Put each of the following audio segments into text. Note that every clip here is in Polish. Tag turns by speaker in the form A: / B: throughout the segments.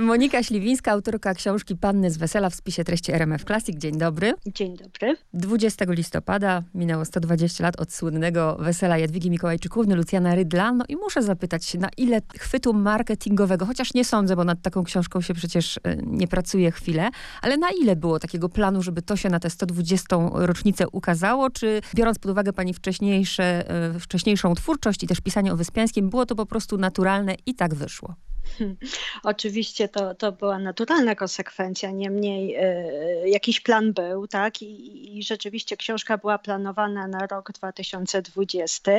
A: Monika Śliwińska, autorka książki Panny z Wesela w spisie treści RMF Classic. Dzień dobry.
B: Dzień dobry.
A: 20 listopada minęło 120 lat od słynnego wesela Jadwigi Mikołajczykówny, Lucjana Rydla. No i muszę zapytać się, na ile chwytu marketingowego, chociaż nie sądzę, bo nad taką książką się przecież e, nie pracuje chwilę, ale na ile było takiego planu, żeby to się na tę 120 rocznicę ukazało? Czy biorąc pod uwagę pani wcześniejsze, e, wcześniejszą twórczość i też pisanie o Wyspiańskim, było to po prostu naturalne i tak wyszło?
B: Oczywiście to, to była naturalna konsekwencja, niemniej y, jakiś plan był, tak? I, I, rzeczywiście książka była planowana na rok 2020,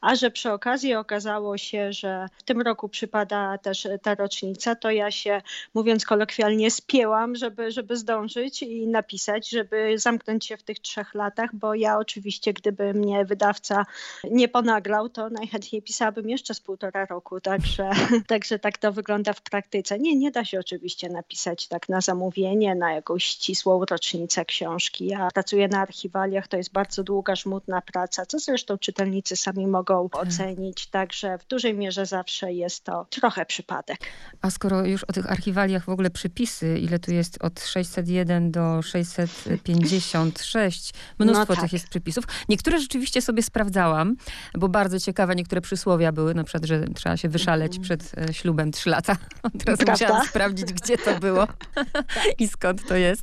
B: a że przy okazji okazało się, że w tym roku przypada też ta rocznica, to ja się, mówiąc kolokwialnie, spięłam, żeby, żeby zdążyć i napisać, żeby zamknąć się w tych trzech latach, bo ja oczywiście, gdyby mnie wydawca nie ponaglał, to najchętniej pisałabym jeszcze z półtora roku, także, także tak to wygląda w praktyce. Nie, nie da się oczywiście napisać tak na zamówienie, na jakąś ścisłą rocznicę książki. Ja pracuję na archiwaliach, to jest bardzo długa, żmudna praca, co zresztą czytelnicy sami mogą ocenić, także w dużej mierze zawsze jest to trochę przypadek.
A: A skoro już o tych archiwaliach w ogóle przypisy, ile tu jest od 601 do 656, mnóstwo no tak. tych jest przypisów. Niektóre rzeczywiście sobie sprawdzałam, bo bardzo ciekawe niektóre przysłowia były, na przykład, że trzeba się wyszaleć mm. przed e, ślubem trzy lata. Teraz Prawda? musiałam sprawdzić, gdzie to było i skąd to jest.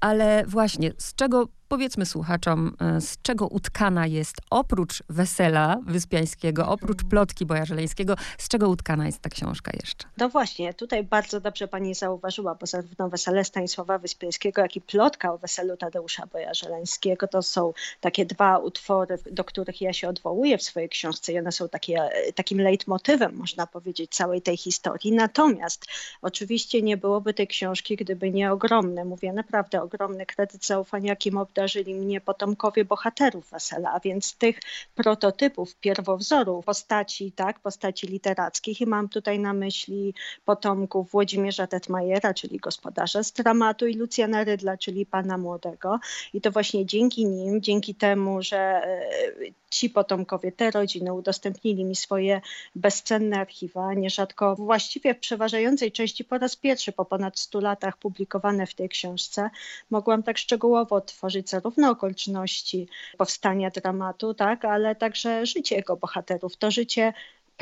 A: Ale właśnie, z czego Powiedzmy słuchaczom, e, z czego utkana jest oprócz wesela wyspiańskiego, oprócz plotki bojarzeleńskiego, z czego utkana jest ta książka jeszcze?
B: No właśnie, tutaj bardzo dobrze pani zauważyła, bo zarówno wesele Stanisława Wyspiańskiego, jak i plotka o weselu Tadeusza Bojarzeleńskiego to są takie dwa utwory, do których ja się odwołuję w swojej książce i one są takie, e, takim leitmotywem, można powiedzieć, całej tej historii. Natomiast oczywiście nie byłoby tej książki, gdyby nie ogromny, mówię naprawdę ogromny kredyt zaufania, jakim obdarzył obdarzyli mnie potomkowie bohaterów wesela, a więc tych prototypów, pierwowzorów postaci, tak, postaci literackich. I mam tutaj na myśli potomków Włodzimierza Tetmajera, czyli gospodarza z dramatu i Lucjana Rydla, czyli pana młodego. I to właśnie dzięki nim, dzięki temu, że e, ci potomkowie, te rodziny udostępnili mi swoje bezcenne archiwa, nierzadko właściwie w przeważającej części po raz pierwszy po ponad 100 latach publikowane w tej książce, mogłam tak szczegółowo otworzyć zarówno okoliczności powstania dramatu, tak, ale także życie jego bohaterów. To życie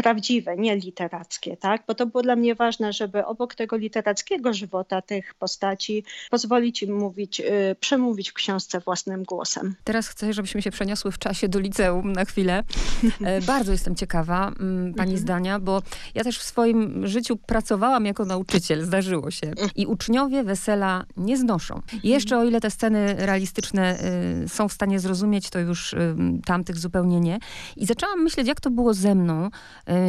B: prawdziwe, nie literackie, tak? Bo to było dla mnie ważne, żeby obok tego literackiego żywota tych postaci pozwolić im mówić, yy, przemówić w książce własnym głosem.
A: Teraz chcę, żebyśmy się przeniosły w czasie do liceum na chwilę. E, bardzo jestem ciekawa mm, pani mhm. zdania, bo ja też w swoim życiu pracowałam jako nauczyciel, zdarzyło się. I uczniowie wesela nie znoszą. I jeszcze o ile te sceny realistyczne y, są w stanie zrozumieć, to już y, tamtych zupełnie nie. I zaczęłam myśleć, jak to było ze mną,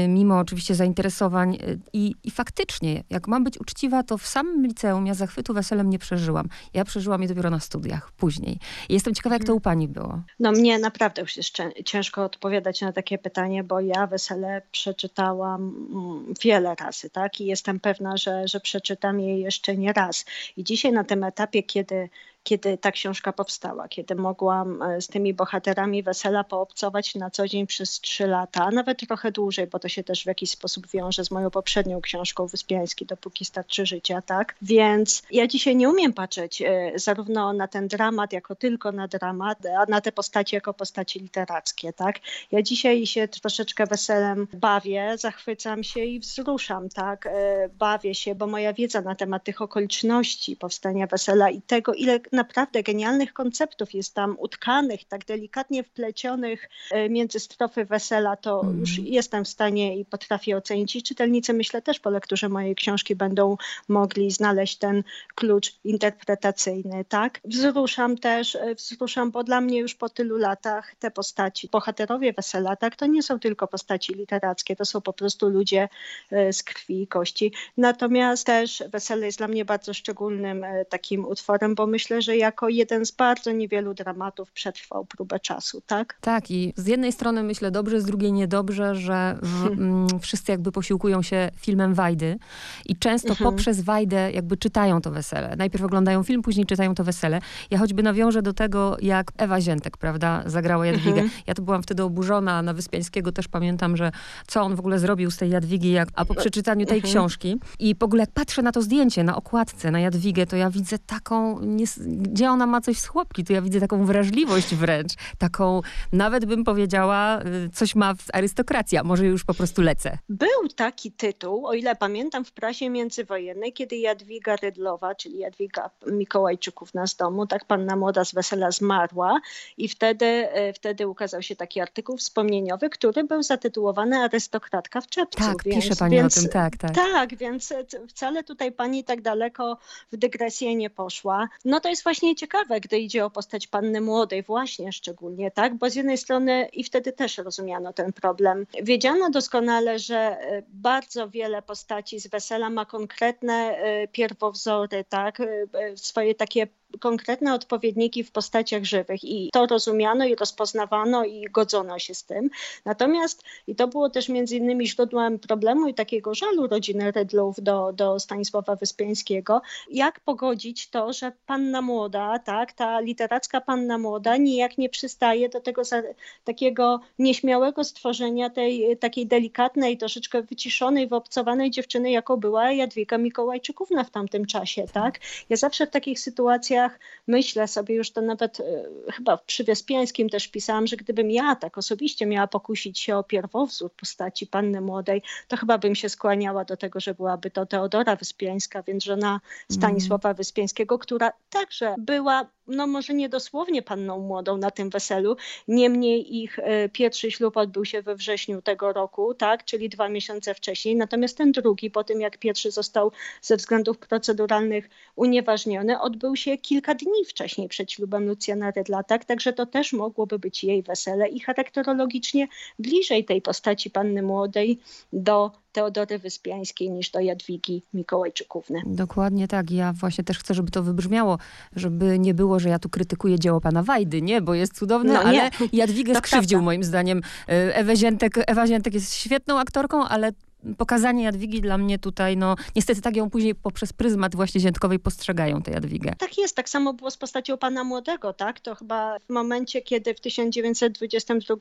A: mimo oczywiście zainteresowań. E, I, I faktycznie, jak mam być uczciwa, to w samym liceum ja zachwytu weselem nie przeżyłam. Ja przeżyłam je dopiero na studiach, później. I jestem ciekawa, jak to u pani było.
B: No mnie naprawdę już jest ciężko odpowiadać na takie pytanie, bo ja wesele przeczytałam mm, wiele razy, tak? I jestem pewna, że, że przeczytam je jeszcze nie raz. I dzisiaj na tym etapie, kiedy kiedy ta książka powstała, kiedy mogłam e, z tymi bohaterami wesela poobcować na co dzień przez trzy lata, a nawet trochę dłużej, bo to się też w jakiś sposób wiąże z moją poprzednią książką Wyspiański, dopóki starczy życia, tak? Więc ja dzisiaj nie umiem patrzeć e, zarówno na ten dramat jako tylko na dramat, a na te postaci jako postaci literackie, tak? Ja dzisiaj się troszeczkę weselem bawię, zachwycam się i wzruszam, tak? E, bawię się, bo moja wiedza na temat tych okoliczności powstania wesela i tego, ile naprawdę genialnych konceptów jest tam utkanych, tak delikatnie wplecionych e, między strofy wesela, to mm. już jestem w stanie i potrafię ocenić. I czytelnicy, myślę, też po lekturze mojej książki będą mogli znaleźć ten klucz interpretacyjny, tak? Wzruszam też, e, wzruszam, bo dla mnie już po tylu latach te postaci, bohaterowie wesela, tak, to nie są tylko postaci literackie, to są po prostu ludzie e, z krwi i kości. Natomiast też wesele jest dla mnie bardzo szczególnym takim utworem, bo myślę, myślę, że jako jeden z bardzo niewielu dramatów przetrwał próbę czasu, tak?
A: Tak i z jednej strony myślę dobrze, z drugiej niedobrze, że
B: Hmm.
A: mm, wszyscy jakby posiłkują się filmem Wajdy i często
B: Mhm.
A: poprzez Wajdę jakby czytają to wesele. Najpierw oglądają film, później czytają to wesele. Ja choćby nawiążę do tego, jak Ewa Ziętek, prawda, zagrała Jadwigę.
B: Mhm.
A: Ja to byłam wtedy oburzona, na Wyspiańskiego też pamiętam, że co on w ogóle zrobił z tej Jadwigi, jak, a po przeczytaniu tej
B: Mhm.
A: książki i w ogóle jak patrzę na to zdjęcie, na okładce, na Jadwigę, to ja widzę taką, nies- gdzie ona ma coś z chłopki, to ja widzę taką wrażliwość wręcz, taką, nawet bym powiedziała, y, coś ma w arystokracja, może już po prostu lecę.
B: Był taki tytuł, o ile pamiętam, w prasie międzywojennej, kiedy Jadwiga Rydlowa, czyli Jadwiga Mikołajczykówna z domu, tak panna młoda z wesela zmarła i wtedy, e, wtedy ukazał się taki artykuł wspomnieniowy, który był zatytułowany Arystokratka w czepcu.
A: Tak,
B: więc,
A: pisze pani
B: więc,
A: o tym, tak, tak.
B: Tak, więc wcale tutaj pani tak daleko w dygresję nie poszła. No to jest właśnie ciekawe, gdy idzie o postać panny młodej, właśnie szczególnie, tak? Bo z jednej strony i wtedy też rozumiano ten problem. Wiedziano doskonale, że e, bardzo wiele postaci z wesela ma konkretne e, pierwowzory, tak? E, Swoje takie konkretne odpowiedniki w postaciach żywych i to rozumiano i rozpoznawano i godzono się z tym. Natomiast, i to było też między innymi źródłem problemu i takiego żalu rodziny Rydlów do, do Stanisława Wyspiańskiego, jak pogodzić to, że panna młoda, tak, ta literacka panna młoda nijak nie przystaje do tego za, takiego nieśmiałego stworzenia tej takiej delikatnej, troszeczkę wyciszonej, wyobcowanej dziewczyny, jaką była Jadwiga Mikołajczykówna w tamtym czasie, tak? Ja zawsze w takich sytuacjach myślę sobie, już to nawet e, chyba przy Wyspiańskim też pisałam, że gdybym ja tak osobiście miała pokusić się o pierwowzór postaci panny młodej, to chyba bym się skłaniała do tego, że byłaby to Teodora Wyspiańska, więc żona Stanisława Wyspiańskiego, która także była, no może nie dosłownie panną młodą na tym weselu, niemniej ich e, pierwszy ślub odbył się we wrześniu tego roku, tak, czyli dwa miesiące wcześniej, natomiast ten drugi, po tym jak pierwszy został ze względów proceduralnych unieważniony, odbył się kilka dni wcześniej przed ślubem Lucjana Rydla, tak, także to też mogłoby być jej wesele i charakterologicznie bliżej tej postaci panny młodej do Teodory Wyspiańskiej niż do Jadwigi Mikołajczykówny.
A: Dokładnie tak. Ja właśnie też chcę, żeby to wybrzmiało, żeby nie było, że ja tu krytykuję dzieło pana Wajdy, nie, bo jest cudowne,
B: No
A: ale Jadwigę skrzywdził
B: prawda.
A: moim zdaniem. E, Ewę Ziętek, Ewa Ziętek jest świetną aktorką, ale pokazanie Jadwigi dla mnie tutaj, no niestety tak ją później poprzez pryzmat właśnie Ziętkowej postrzegają tę Jadwigę.
B: Tak jest, tak samo było z postacią pana młodego, tak? To chyba w momencie, kiedy w 1922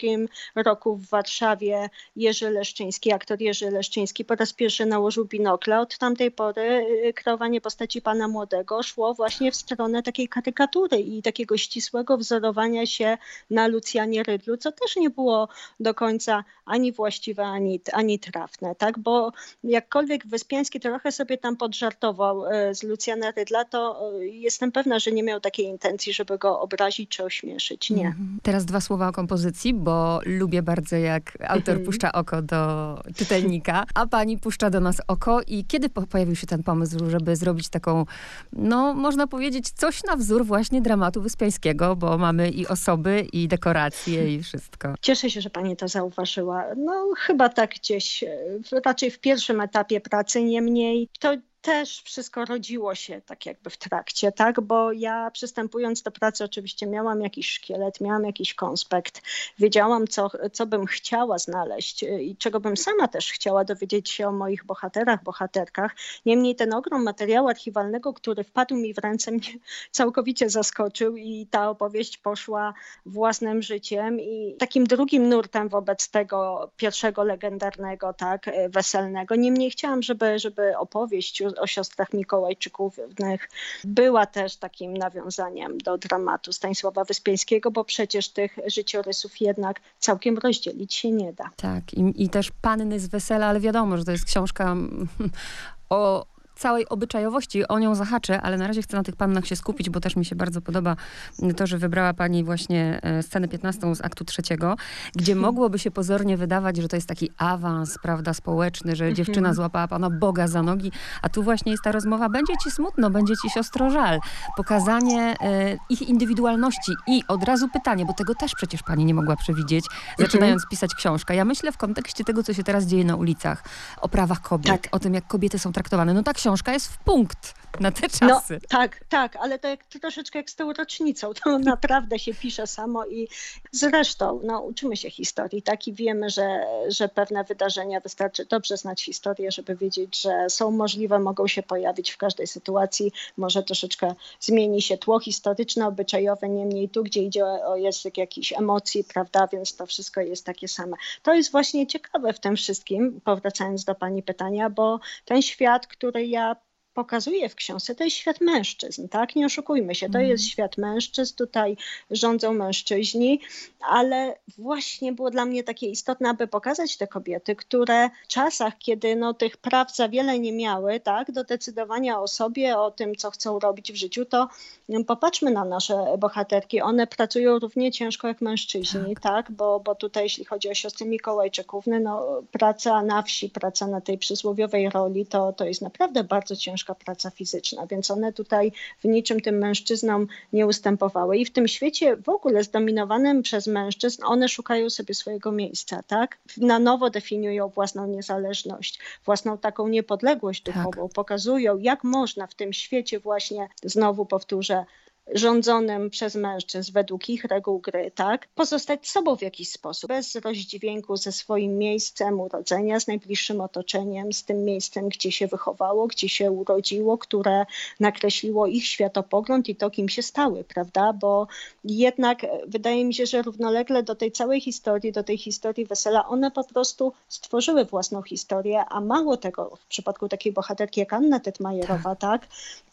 B: roku w Warszawie Jerzy Leszczyński, aktor Jerzy Leszczyński po raz pierwszy nałożył binokle. Od tamtej pory y, kreowanie postaci pana młodego szło właśnie w stronę takiej karykatury i takiego ścisłego wzorowania się na Lucjanie Rydlu, co też nie było do końca ani właściwe, ani, ani trafne, tak? Bo jakkolwiek Wyspiański trochę sobie tam podżartował e, z Lucjana Rydla, to e, jestem pewna, że nie miał takiej intencji, żeby go obrazić czy ośmieszyć. Nie.
A: Mhm. Teraz dwa słowa o kompozycji, bo lubię bardzo, jak autor
B: Mhm.
A: puszcza oko do czytelnika, a pani puszcza do nas oko. I kiedy po- pojawił się ten pomysł, żeby zrobić taką, no można powiedzieć, coś na wzór właśnie dramatu Wyspiańskiego, bo mamy i osoby, i dekoracje, i wszystko.
B: Cieszę się, że pani to zauważyła. No chyba tak gdzieś, e, w- raczej w pierwszym etapie pracy, niemniej to też wszystko rodziło się tak jakby w trakcie, tak? Bo ja przystępując do pracy oczywiście miałam jakiś szkielet, miałam jakiś konspekt, wiedziałam co, co bym chciała znaleźć e, i czego bym sama też chciała dowiedzieć się o moich bohaterach, bohaterkach. Niemniej ten ogrom materiału archiwalnego, który wpadł mi w ręce mnie całkowicie zaskoczył i ta opowieść poszła własnym życiem i takim drugim nurtem wobec tego pierwszego legendarnego, tak, e, weselnego. Niemniej chciałam, żeby, żeby opowieść o, siostrach Mikołajczykównych była też takim nawiązaniem do dramatu Stanisława Wyspiańskiego, bo przecież tych życiorysów jednak całkiem rozdzielić się nie da.
A: Tak, i, i też Panny z Wesela, ale wiadomo, że to jest książka o całej obyczajowości, o nią zahaczę, ale na razie chcę na tych pannach się skupić, bo też mi się bardzo podoba to, że wybrała pani właśnie e, scenę 15 z aktu trzeciego, gdzie mogłoby się pozornie wydawać, że to jest taki awans, prawda, społeczny, że dziewczyna złapała pana Boga za nogi, a tu właśnie jest ta rozmowa, będzie ci smutno, będzie ci siostro żal. Pokazanie e, ich indywidualności i od razu pytanie, bo tego też przecież pani nie mogła przewidzieć, zaczynając pisać książkę. Ja myślę w kontekście tego, co się teraz dzieje na ulicach, o prawach kobiet,
B: Tak.
A: o tym, jak kobiety są traktowane. No ta książka książka jest w punkt na te
B: No
A: czasy.
B: tak, tak, ale to jak, troszeczkę jak z tą rocznicą, to naprawdę się pisze samo i zresztą no, uczymy się historii, tak, i wiemy, że, że pewne wydarzenia wystarczy dobrze znać historię, żeby wiedzieć, że są możliwe, mogą się pojawić w każdej sytuacji, może troszeczkę zmieni się tło historyczne, obyczajowe, niemniej tu, gdzie idzie o, o język jakichś emocji, prawda, więc to wszystko jest takie same. To jest właśnie ciekawe w tym wszystkim, powracając do pani pytania, bo ten świat, który ja up. Pokazuje w książce, to jest świat mężczyzn, tak? Nie oszukujmy się, to jest świat mężczyzn, tutaj rządzą mężczyźni, ale właśnie było dla mnie takie istotne, aby pokazać te kobiety, które w czasach, kiedy no, tych praw za wiele nie miały, tak, do decydowania o sobie, o tym, co chcą robić w życiu, to popatrzmy na nasze bohaterki, one pracują równie ciężko jak mężczyźni, tak, tak? Bo, bo tutaj jeśli chodzi o siostry Mikołajczykówny, no, praca na wsi, praca na tej przysłowiowej roli, to, to jest naprawdę bardzo ciężka ciężka praca fizyczna, więc one tutaj w niczym tym mężczyznom nie ustępowały. I w tym świecie w ogóle zdominowanym przez mężczyzn, one szukają sobie swojego miejsca, tak? Na nowo definiują własną niezależność, własną taką niepodległość duchową, tak. pokazują, jak można w tym świecie właśnie, znowu powtórzę, rządzonym przez mężczyzn według ich reguł gry, tak? Pozostać sobą w jakiś sposób, bez rozdźwięku ze swoim miejscem urodzenia, z najbliższym otoczeniem, z tym miejscem, gdzie się wychowało, gdzie się urodziło, które nakreśliło ich światopogląd i to, kim się stały, prawda? Bo jednak wydaje mi się, że równolegle do tej całej historii, do tej historii wesela, one po prostu stworzyły własną historię, a mało tego, w przypadku takiej bohaterki jak Anna Tetmajerowa, tak, tak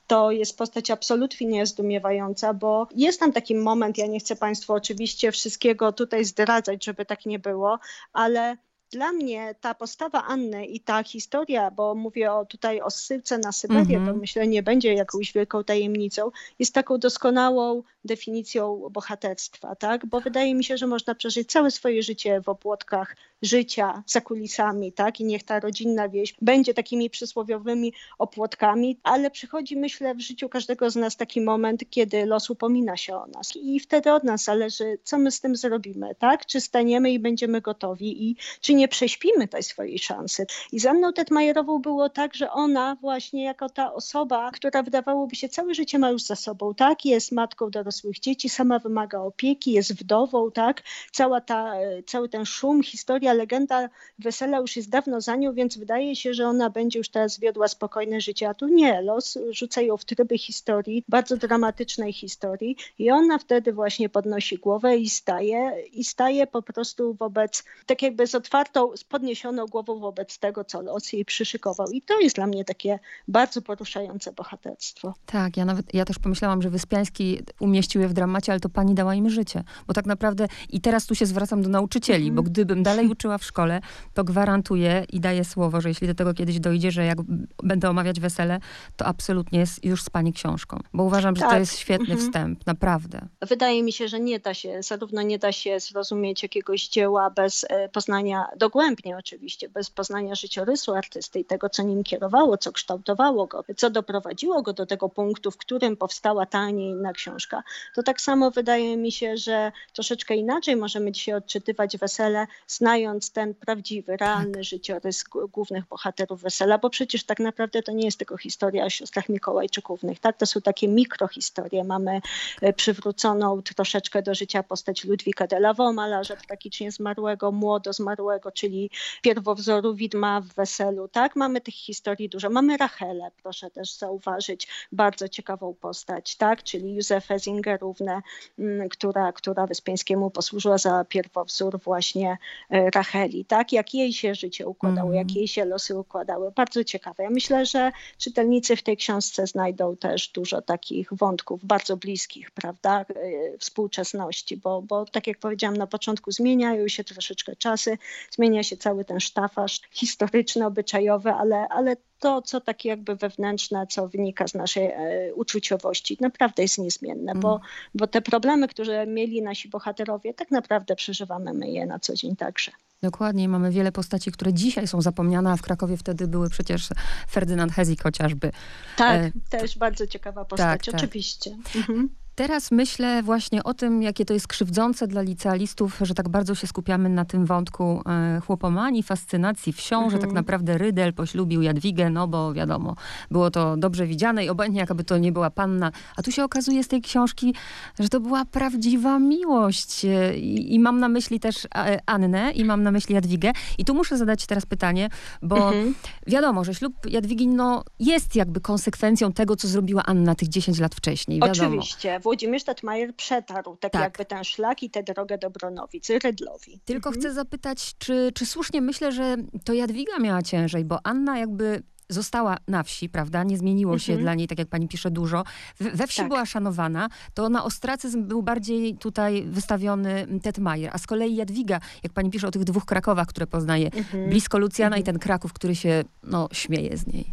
B: to jest postać absolutnie zdumiewająca, bo jest tam taki moment, ja nie chcę Państwu oczywiście wszystkiego tutaj zdradzać, żeby tak nie było, ale dla mnie ta postawa Anny i ta historia, bo mówię o, tutaj o zsyłce na Syberię, mm -hmm. to myślę nie będzie jakąś wielką tajemnicą, jest taką doskonałą definicją bohaterstwa, tak? Bo wydaje mi się, że można przeżyć całe swoje życie w opłotkach życia za kulisami, tak? I niech ta rodzinna wieś będzie takimi przysłowiowymi opłotkami, ale przychodzi, myślę, w życiu każdego z nas taki moment, kiedy los upomina się o nas i wtedy od nas zależy, co my z tym zrobimy, tak? Czy staniemy i będziemy gotowi i czy nie prześpimy tej swojej szansy. I za mną Tetmajerową było tak, że ona właśnie jako ta osoba, która wydawałoby się całe życie ma już za sobą, tak? Jest matką dorosłych dzieci, sama wymaga opieki, jest wdową, tak? Cała ta, cały ten szum, historia, legenda wesela już jest dawno za nią, więc wydaje się, że ona będzie już teraz wiodła spokojne życie, a tu nie. Los rzuca ją w tryby historii, bardzo dramatycznej historii i ona wtedy właśnie podnosi głowę i staje, i staje po prostu wobec, tak jakby z otwartą otwartą, z podniesioną głową wobec tego, co los jej przyszykował. I to jest dla mnie takie bardzo poruszające bohaterstwo.
A: Tak, ja nawet, ja też pomyślałam, że Wyspiański umieścił je w dramacie, ale to pani dała im życie. Bo tak naprawdę, i teraz tu się zwracam do nauczycieli, mm. bo gdybym dalej uczyła w szkole, to gwarantuję i daję słowo, że jeśli do tego kiedyś dojdzie, że jak będę omawiać wesele, to absolutnie jest już z pani książką. Bo uważam, że tak. to jest świetny mm -hmm. wstęp, naprawdę.
B: Wydaje mi się, że nie da się, zarówno nie da się zrozumieć jakiegoś dzieła bez e, poznania dogłębnie oczywiście, bez poznania życiorysu artysty i tego, co nim kierowało, co kształtowało go, co doprowadziło go do tego punktu, w którym powstała ta, a nie inna książka, to tak samo wydaje mi się, że troszeczkę inaczej możemy dzisiaj odczytywać wesele, znając ten prawdziwy, realny tak. życiorys głównych bohaterów wesela, bo przecież tak naprawdę to nie jest tylko historia o siostrach Mikołajczykównych, tak? To są takie mikrohistorie. Mamy e, przywróconą troszeczkę do życia postać Ludwika de Lavaux, malarza tragicznie zmarłego, młodo zmarłego, czyli pierwowzoru widma w weselu, tak? Mamy tych historii dużo. Mamy Rachelę, proszę też zauważyć, bardzo ciekawą postać, tak? Czyli Józefę Zingerówne, mm, która, która Wyspiańskiemu posłużyła za pierwowzór właśnie e, Racheli, tak? Jak jej się życie układało, mm. jak jej się losy układały. Bardzo ciekawe. Ja myślę, że czytelnicy w tej książce znajdą też dużo takich wątków bardzo bliskich, prawda, e, współczesności, bo, bo tak jak powiedziałam na początku, zmieniają się troszeczkę czasy, zmienia się cały ten sztafaż historyczny, obyczajowy, ale, ale to, co takie jakby wewnętrzne, co wynika z naszej e, uczuciowości, naprawdę jest niezmienne, mm. bo, bo te problemy, które mieli nasi bohaterowie, tak naprawdę przeżywamy my je na co dzień także.
A: Dokładnie, mamy wiele postaci, które dzisiaj są zapomniane, a w Krakowie wtedy były przecież Ferdynand Hezik chociażby.
B: Tak, e, też bardzo ciekawa postać, tak, tak. oczywiście. Tak. Mhm.
A: Teraz myślę właśnie o tym, jakie to jest krzywdzące dla licealistów, że tak bardzo się skupiamy na tym wątku e, chłopomanii, fascynacji wsią, mhm. że tak mhm. naprawdę Rydel poślubił Jadwigę, no bo wiadomo, było to dobrze widziane i obojętnie jakaby to nie była panna. A tu się okazuje z tej książki, że to była prawdziwa miłość. E, I, i mam na myśli też e, Annę i mam na myśli Jadwigę. I tu muszę zadać teraz pytanie, bo mhm. wiadomo, że ślub Jadwigi no, jest jakby konsekwencją tego, co zrobiła Anna tych 10 lat wcześniej. Wiadomo.
B: Oczywiście. Włodzimierz Tatmajer przetarł tak, tak, jakby ten szlak i tę drogę do Bronowic, Rydlowi.
A: Tylko mhm. chcę zapytać, czy, czy słusznie myślę, że to Jadwiga miała ciężej, bo Anna jakby została na wsi, prawda? Nie zmieniło się mhm. dla niej, tak jak pani pisze, dużo. We wsi tak. była szanowana, to na ostracyzm był bardziej tutaj wystawiony Tetmajer, a z kolei Jadwiga, jak pani pisze o tych dwóch Krakowach, które poznaje, mhm. blisko Lucjana i mhm. ten Kraków, który się, no, śmieje z niej.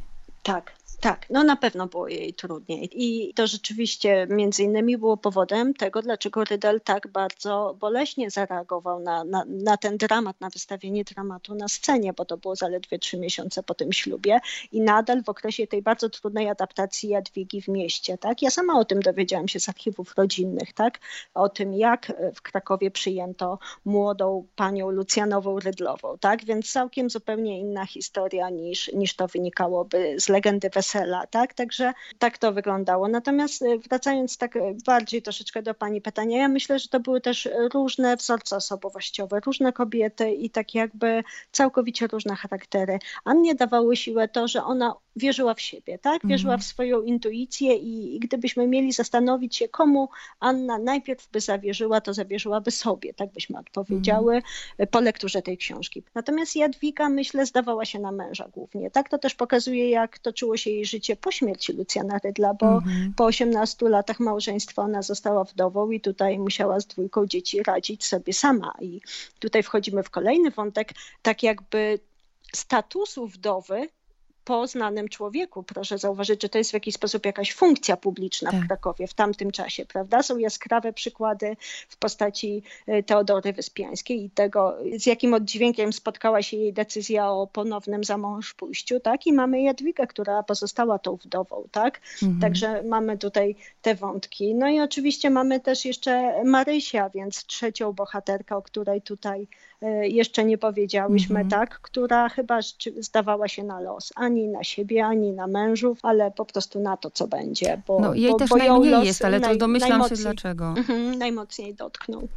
B: Tak, tak, no na pewno było jej trudniej. I to rzeczywiście między innymi było powodem tego, dlaczego Rydel tak bardzo boleśnie zareagował na, na, na, ten dramat, na wystawienie dramatu na scenie, bo to było zaledwie trzy miesiące po tym ślubie i nadal w okresie tej bardzo trudnej adaptacji Jadwigi w mieście. Tak? Ja sama o tym dowiedziałam się z archiwów rodzinnych, tak? o tym jak w Krakowie przyjęto młodą panią Lucjanową Rydlową. Tak? Więc całkiem zupełnie inna historia niż, niż to wynikałoby z legendy weselnej wesela, tak? Także tak to wyglądało. Natomiast y, wracając tak y, bardziej troszeczkę do Pani pytania, ja myślę, że to były też różne wzorce osobowościowe, różne kobiety i tak jakby całkowicie różne charaktery. Annie dawały siłę to, że ona wierzyła w siebie, tak? Wierzyła mhm. w swoją intuicję i, i, gdybyśmy mieli zastanowić się, komu Anna najpierw by zawierzyła, to zawierzyłaby sobie, tak byśmy odpowiedziały mhm. po lekturze tej książki. Natomiast Jadwiga, myślę, zdawała się na męża głównie, tak? To też pokazuje, jak toczyło się jej życie po śmierci Lucjana Rydla, bo mhm. po 18 latach małżeństwa ona została wdową i tutaj musiała z dwójką dzieci radzić sobie sama. I tutaj wchodzimy w kolejny wątek, tak jakby statusu wdowy po znanym człowieku. Proszę zauważyć, że to jest w jakiś sposób jakaś funkcja publiczna tak. w Krakowie w tamtym czasie, prawda? Są jaskrawe przykłady w postaci e, Teodory Wyspiańskiej i tego, z jakim oddźwiękiem spotkała się jej decyzja o ponownym zamążpójściu, tak? I mamy Jadwigę, która pozostała tą wdową, tak? Mhm. Także mamy tutaj te wątki. No i oczywiście mamy też jeszcze Marysia, więc trzecią bohaterkę, o której tutaj jeszcze nie powiedziałyśmy, mhm. tak? Która chyba zdawała się na los, ani na siebie, ani na mężów, ale po prostu na to, co będzie. Bo,
A: no jej
B: bo,
A: też bo najmniej jest, ale to domyślam się dlaczego.
B: Mhm, najmocniej dotknął.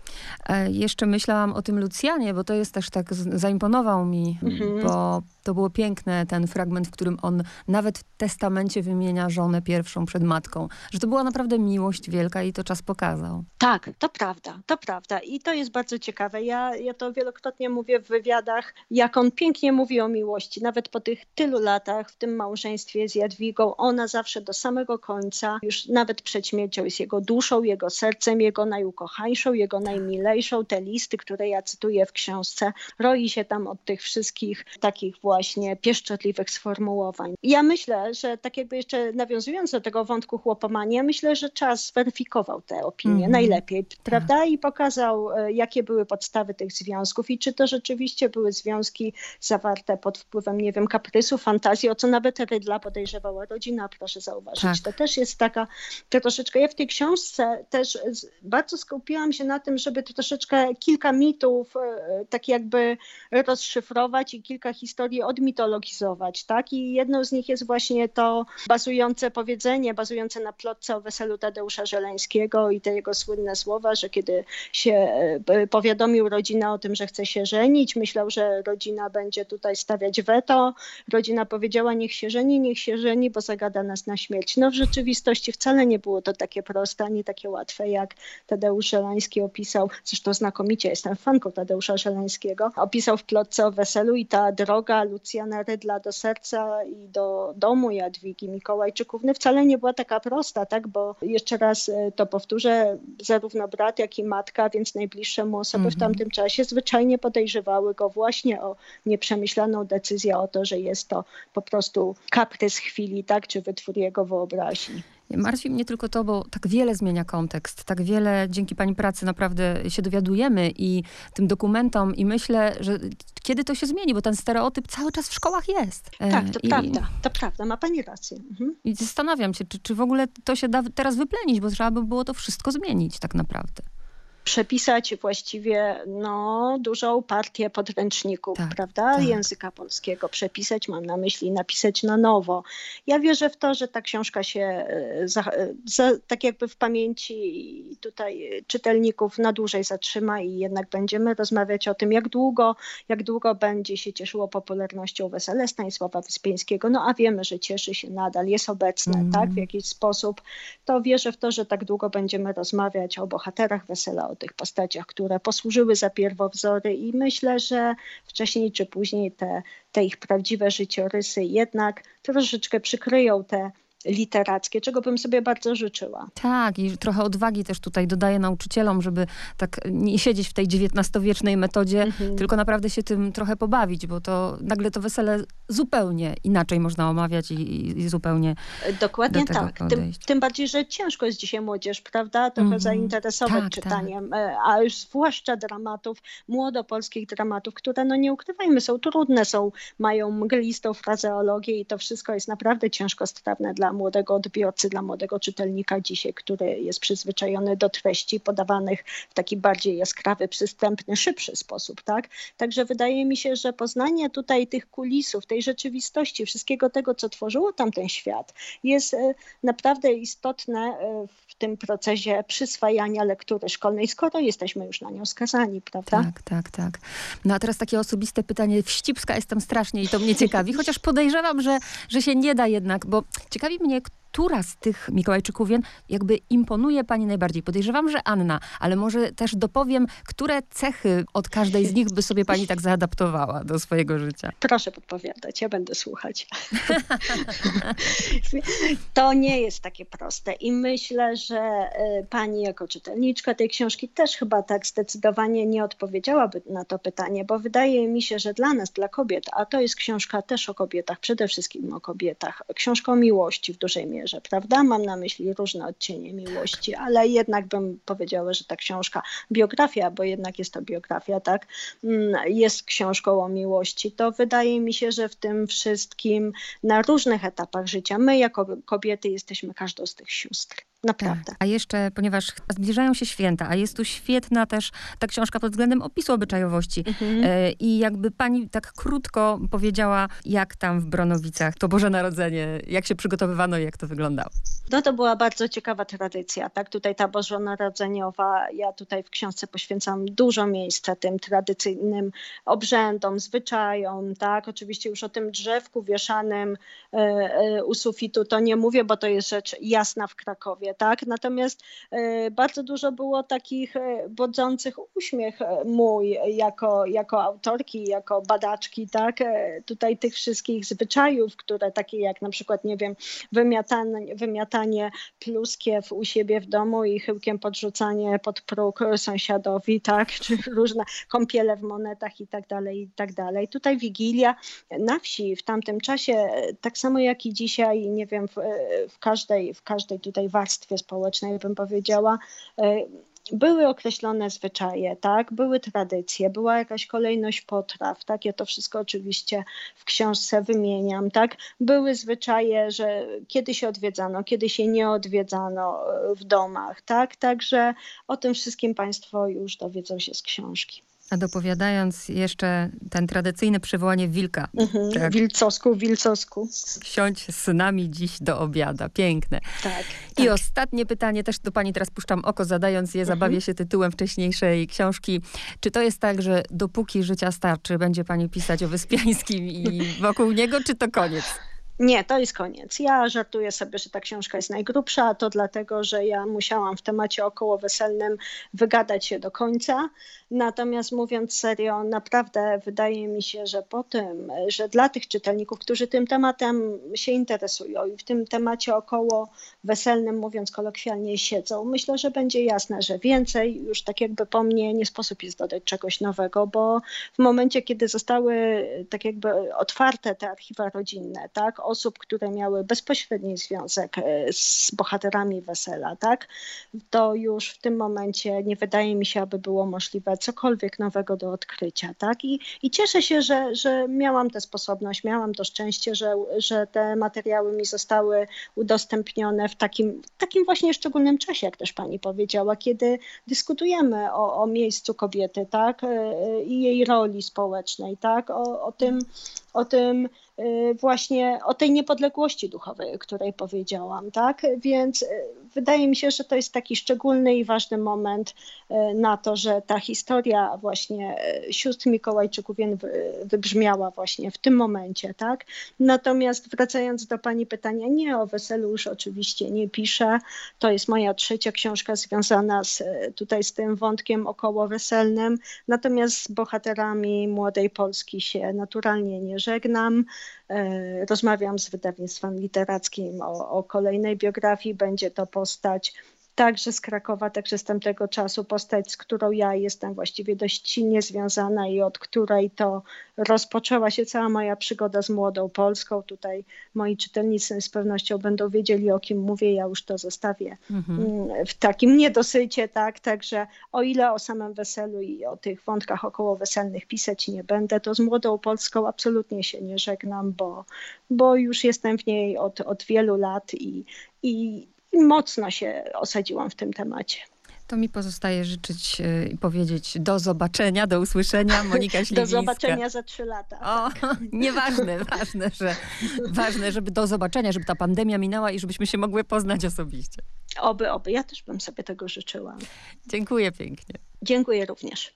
A: E, jeszcze myślałam o tym Lucjanie, bo to jest też tak, zaimponował mi, mhm. bo to było piękne, ten fragment, w którym on nawet w testamencie wymienia żonę pierwszą przed matką. Że to była naprawdę miłość wielka i to czas pokazał.
B: Tak, to prawda, to prawda. I to jest bardzo ciekawe. Ja, ja to wielokrotnie mówię w wywiadach, jak on pięknie mówi o miłości. Nawet po tych tylu latach w tym małżeństwie z Jadwigą, ona zawsze do samego końca, już nawet przed śmiercią jest jego duszą, jego sercem, jego najukochańszą, jego najmilejszą. Te listy, które ja cytuję w książce, roi się tam od tych wszystkich takich właśnie właśnie pieszczotliwych sformułowań. Ja myślę, że tak jakby jeszcze nawiązując do tego wątku chłopomania, myślę, że czas zweryfikował te opinie mm -hmm. najlepiej, tak. prawda? I pokazał, e, jakie były podstawy tych związków i czy to rzeczywiście były związki zawarte pod wpływem, nie wiem, kaprysu, fantazji, o co nawet Rydla podejrzewała rodzina, proszę zauważyć. Tak. To też jest taka troszeczkę, ja w tej książce też bardzo skupiłam się na tym, żeby troszeczkę kilka mitów e, tak jakby rozszyfrować i kilka historii odmitologizować, tak? I jedną z nich jest właśnie to bazujące powiedzenie, bazujące na plotce o weselu Tadeusza Żeleńskiego i te jego słynne słowa, że kiedy się e, powiadomił rodzinę o tym, że chce się żenić, myślał, że rodzina będzie tutaj stawiać weto. Rodzina powiedziała, niech się żeni, niech się żeni, bo zagada nas na śmierć. No w rzeczywistości wcale nie było to takie proste, ani takie łatwe, jak Tadeusz Żeleński opisał, zresztą znakomicie, jestem fanką Tadeusza Żeleńskiego, opisał w plotce o weselu i ta droga Lucjana Rydla do serca i do domu Jadwigi Mikołajczyków no wcale nie była taka prosta, tak? bo jeszcze raz e, to powtórzę, zarówno brat, jak i matka, więc najbliższe mu osoby w mhm. tamtym czasie zwyczajnie podejrzewały go właśnie o nieprzemyślaną decyzję o to, że jest to po prostu kaprys chwili, tak? czy wytwór jego wyobraźni.
A: Martwi mnie tylko to, bo tak wiele zmienia kontekst, tak wiele dzięki pani pracy naprawdę się dowiadujemy i tym dokumentom i myślę, że kiedy to się zmieni, bo ten stereotyp cały czas w szkołach jest.
B: E, tak, to I, prawda, to prawda, ma pani rację. Mhm.
A: I zastanawiam się, czy, czy w ogóle to się da teraz wyplenić, bo trzeba by było to wszystko zmienić tak naprawdę
B: przepisać właściwie no, dużą partię podręczników, tak, prawda, tak. języka polskiego. Przepisać, mam na myśli, napisać na nowo. Ja wierzę w to, że ta książka się e, za, e, za, tak jakby w pamięci tutaj czytelników na dłużej zatrzyma i jednak będziemy rozmawiać o tym, jak długo, jak długo będzie się cieszyło popularnością Wesele Stanisława Wyspiańskiego. No a wiemy, że cieszy się nadal, jest obecne, mm. tak, w jakiś sposób. To wierzę w to, że tak długo będziemy rozmawiać o bohaterach Wesela, o tych postaciach, które posłużyły za pierwowzory i myślę, że wcześniej czy później te, te ich prawdziwe życiorysy jednak troszeczkę przykryją te literackie, czego bym sobie bardzo życzyła.
A: Tak, i trochę odwagi też tutaj dodaję nauczycielom, żeby tak nie siedzieć w tej XIX-wiecznej metodzie, mhm. tylko naprawdę się tym trochę pobawić, bo to nagle to wesele zupełnie inaczej można omawiać i, i zupełnie
B: Dokładnie tak. Tym, tym, bardziej, że ciężko jest dzisiaj młodzież, prawda, trochę mhm. zainteresować tak, czytaniem, tak. A już zwłaszcza dramatów, młodopolskich dramatów, które, no nie ukrywajmy, są trudne, są, mają mglistą frazeologię i to wszystko jest naprawdę ciężko strawne dla młodego odbiorcy, dla młodego czytelnika dzisiaj, który jest przyzwyczajony do treści podawanych w taki bardziej jaskrawy, przystępny, szybszy sposób. Tak? Także wydaje mi się, że poznanie tutaj tych kulisów, tej rzeczywistości, wszystkiego tego, co tworzyło tamten świat, jest e, naprawdę istotne e, w tym procesie przyswajania lektury szkolnej, skoro jesteśmy już na nią skazani, prawda?
A: Tak, tak, tak. No a teraz takie osobiste pytanie. Wścibska jestem strasznie i to mnie ciekawi, chociaż podejrzewam, że, że się nie da jednak, bo ciekawi mnie, która z tych Mikołajczyków jakby imponuje pani najbardziej? Podejrzewam, że Anna, ale może też dopowiem, które cechy od każdej z nich by sobie pani tak zaadaptowała do swojego życia?
B: Proszę podpowiadać, ja będę słuchać. to nie jest takie proste i myślę, że y, pani jako czytelniczka tej książki też chyba tak zdecydowanie nie odpowiedziałaby na to pytanie, bo wydaje mi się, że dla nas, dla kobiet, a to jest książka też o kobietach, przede wszystkim o kobietach, książka o miłości w dużej mierze, mierze, prawda? Mam na myśli różne odcienie miłości, ale jednak bym powiedziała, że ta książka, biografia, bo jednak jest to biografia, tak, mm, jest książką o miłości. To wydaje mi się, że w tym wszystkim na różnych etapach życia my jako kobiety jesteśmy każdą z tych sióstr. Naprawdę. Tak.
A: A jeszcze, ponieważ zbliżają się święta, a jest tu świetna też ta książka pod względem opisu obyczajowości. Mhm. E, I jakby pani tak krótko powiedziała, jak tam w Bronowicach to Boże Narodzenie, jak się przygotowywano i jak to wyglądało.
B: No to była bardzo ciekawa tradycja, tak? Tutaj ta bożonarodzeniowa, ja tutaj w książce poświęcam dużo miejsca tym tradycyjnym obrzędom, zwyczajom, tak? Oczywiście już o tym drzewku wieszanym e, e, u sufitu to nie mówię, bo to jest rzecz jasna w Krakowie, tak? Natomiast e, bardzo dużo było takich e, bodzących uśmiech e, mój jako, jako autorki, jako badaczki, tak? Tutaj tych wszystkich zwyczajów, które takie jak na przykład, nie wiem, wymiatanie, wymiatanie pluskiew u siebie w domu i chyłkiem podrzucanie pod próg sąsiadowi, tak? Czy różne kąpiele w monetach i tak dalej, i tak dalej. Tutaj Wigilia na wsi w tamtym czasie, tak samo jak i dzisiaj, nie wiem, w, w każdej, w każdej tutaj warstwie warstwie społecznej, bym powiedziała, e, były określone zwyczaje, tak? były tradycje, była jakaś kolejność potraw, tak? ja to wszystko oczywiście w książce wymieniam, tak? były zwyczaje, że kiedy się odwiedzano, kiedy się nie odwiedzano e, w domach, tak? także o tym wszystkim Państwo już dowiedzą się z książki.
A: A dopowiadając jeszcze ten tradycyjne przywołanie wilka.
B: Mhm, tak? Wilcosku, wilcosku.
A: Siądź z synami dziś do obiada. Piękne.
B: Tak.
A: I tak. ostatnie pytanie, też do pani teraz puszczam oko, zadając je, mhm. zabawię się tytułem wcześniejszej książki. Czy to jest tak, że dopóki życia starczy, będzie pani pisać o Wyspiańskim i wokół niego, czy to koniec?
B: Nie, to jest koniec. Ja żartuję sobie, że ta książka jest najgrubsza, a to dlatego, że ja musiałam w temacie okołoweselnym wygadać się do końca. Natomiast mówiąc serio, naprawdę wydaje mi się, że po tym, że dla tych czytelników, którzy tym tematem się interesują i w tym temacie około weselnym, mówiąc kolokwialnie, siedzą, myślę, że będzie jasne, że więcej już tak jakby po mnie nie sposób jest dodać czegoś nowego, bo w momencie, kiedy zostały tak jakby otwarte te archiwa rodzinne, tak, osób, które miały bezpośredni związek e, z bohaterami wesela, tak? To już w tym momencie nie wydaje mi się, aby było możliwe cokolwiek nowego do odkrycia, tak? I, i cieszę się, że, że miałam tę sposobność, miałam to szczęście, że, że te materiały mi zostały udostępnione w takim, takim właśnie szczególnym czasie, jak też pani powiedziała, kiedy dyskutujemy o, o miejscu kobiety, tak? E, I jej roli społecznej, tak? O, o tym, o tym właśnie o tej niepodległości duchowej, o której powiedziałam, tak? Więc y, wydaje mi się, że to jest taki szczególny i ważny moment y, na to, że ta historia właśnie sióstr Mikołajczyków wybrzmiała właśnie w tym momencie, tak? Natomiast wracając do pani pytania, nie o weselu już oczywiście nie piszę. To jest moja trzecia książka związana z, tutaj z tym wątkiem około weselnym. Natomiast z bohaterami Młodej Polski się naturalnie nie żegnam. E, rozmawiam z wydawnictwem literackim o, o kolejnej biografii. Będzie to postać także z Krakowa, także z tamtego czasu postać, z którą ja jestem właściwie dość silnie związana i od której to rozpoczęła się cała moja przygoda z młodą Polską. Tutaj moi czytelnicy z pewnością będą wiedzieli, o kim mówię, ja już to zostawię mhm. Mm, w takim niedosycie, tak, także o ile o samym weselu i o tych wątkach około weselnych pisać nie będę, to z młodą Polską absolutnie się nie żegnam, bo, bo już jestem w niej od, od wielu lat i, i mocno się osadziłam w tym temacie.
A: To mi pozostaje życzyć e, i powiedzieć do zobaczenia, do usłyszenia. Monika Śliwińska.
B: Do zobaczenia za trzy lata. O,
A: tak. nieważne, ważne, że, ważne, żeby do zobaczenia, żeby ta pandemia minęła i żebyśmy się mogły poznać osobiście.
B: Oby, oby. Ja też bym sobie tego życzyła.
A: Dziękuję pięknie.
B: Dziękuję również.